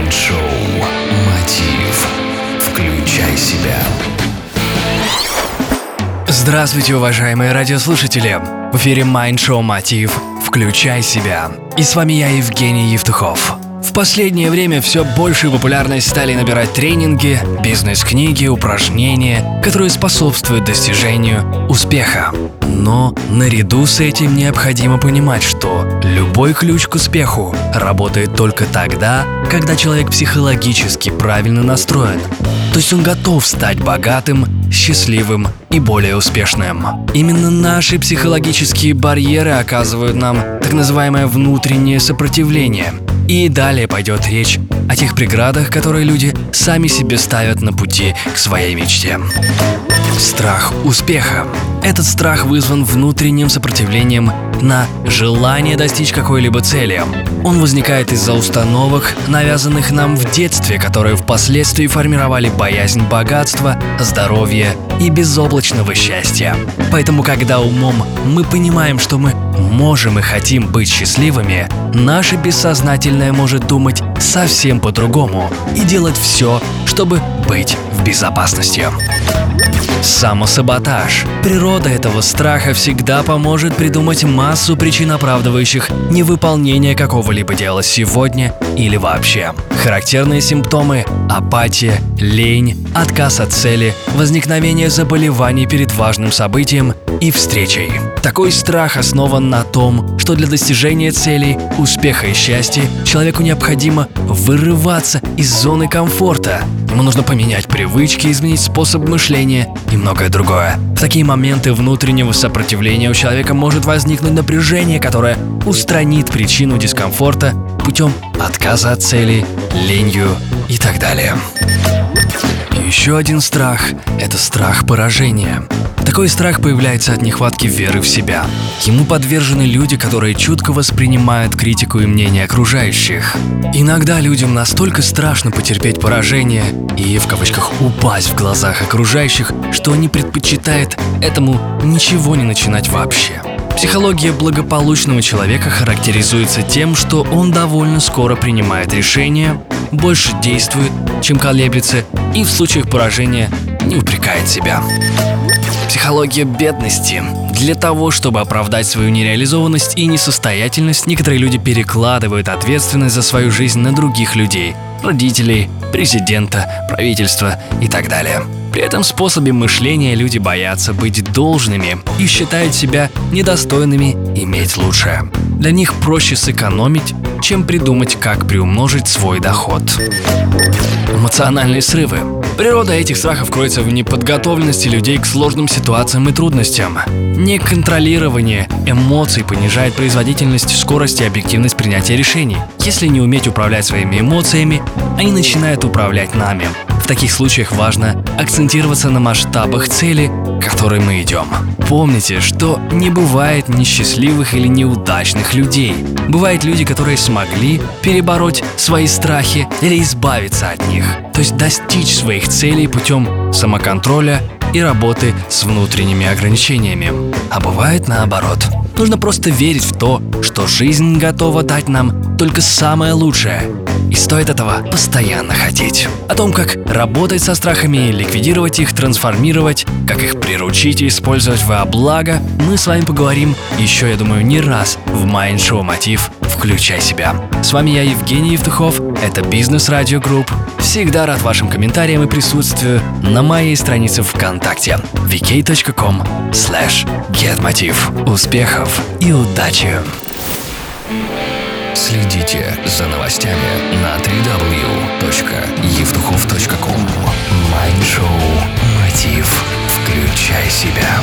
Mind Show «Мотив». Включай себя. Здравствуйте, уважаемые радиослушатели! В эфире Mind Show «Мотив». Включай себя. И с вами я, Евгений Евтухов. В последнее время все большую популярность стали набирать тренинги, бизнес-книги, упражнения, которые способствуют достижению успеха. Но наряду с этим необходимо понимать, что любой ключ к успеху работает только тогда, когда человек психологически правильно настроен. То есть он готов стать богатым, счастливым и более успешным. Именно наши психологические барьеры оказывают нам так называемое внутреннее сопротивление – и далее пойдет речь о тех преградах, которые люди сами себе ставят на пути к своей мечте. Страх успеха. Этот страх вызван внутренним сопротивлением на желание достичь какой-либо цели. Он возникает из-за установок, навязанных нам в детстве, которые впоследствии формировали боязнь богатства, здоровья и безоблачного счастья. Поэтому, когда умом мы понимаем, что мы можем и хотим быть счастливыми, наше бессознательное может думать совсем по-другому и делать все, чтобы быть в безопасности. Самосаботаж. Природа этого страха всегда поможет придумать массу причин, оправдывающих невыполнение какого-либо дела сегодня или вообще. Характерные симптомы – апатия, лень, отказ от цели, возникновение заболеваний перед важным событием и встречей. Такой страх основан на том, что для достижения целей, успеха и счастья человеку необходимо вырываться из зоны комфорта. Ему нужно поменять привычки, изменить способ мышления и многое другое. В такие моменты внутреннего сопротивления у человека может возникнуть напряжение, которое устранит причину дискомфорта путем отказа от цели, ленью и так далее. Еще один страх – это страх поражения. Такой страх появляется от нехватки веры в себя. Ему подвержены люди, которые чутко воспринимают критику и мнение окружающих. Иногда людям настолько страшно потерпеть поражение и, в кавычках, упасть в глазах окружающих, что они предпочитают этому ничего не начинать вообще. Психология благополучного человека характеризуется тем, что он довольно скоро принимает решения, больше действует, чем колеблется, и в случаях поражения не упрекает себя. Психология бедности. Для того, чтобы оправдать свою нереализованность и несостоятельность, некоторые люди перекладывают ответственность за свою жизнь на других людей – родителей, президента, правительства и так далее. При этом способе мышления люди боятся быть должными и считают себя недостойными иметь лучшее. Для них проще сэкономить, чем придумать, как приумножить свой доход. Эмоциональные срывы. Природа этих страхов кроется в неподготовленности людей к сложным ситуациям и трудностям. Неконтролирование эмоций понижает производительность, скорость и объективность принятия решений. Если не уметь управлять своими эмоциями, они начинают управлять нами. Таких случаях важно акцентироваться на масштабах цели, к которой мы идем. Помните, что не бывает несчастливых или неудачных людей. Бывают люди, которые смогли перебороть свои страхи или избавиться от них то есть достичь своих целей путем самоконтроля и работы с внутренними ограничениями. А бывает наоборот. Нужно просто верить в то, что жизнь готова дать нам только самое лучшее. И стоит этого постоянно хотеть. О том, как работать со страхами, ликвидировать их, трансформировать, как их приручить и использовать во благо, мы с вами поговорим еще, я думаю, не раз в Mind Show Мотив «Включай себя». С вами я, Евгений Евтухов, это Бизнес Радио Групп. Всегда рад вашим комментариям и присутствию на моей странице ВКонтакте vk.com slash getmotiv. Успехов и удачи! Следите за новостями на www.evtuchov.com Майншоу «Мотив». Включай себя.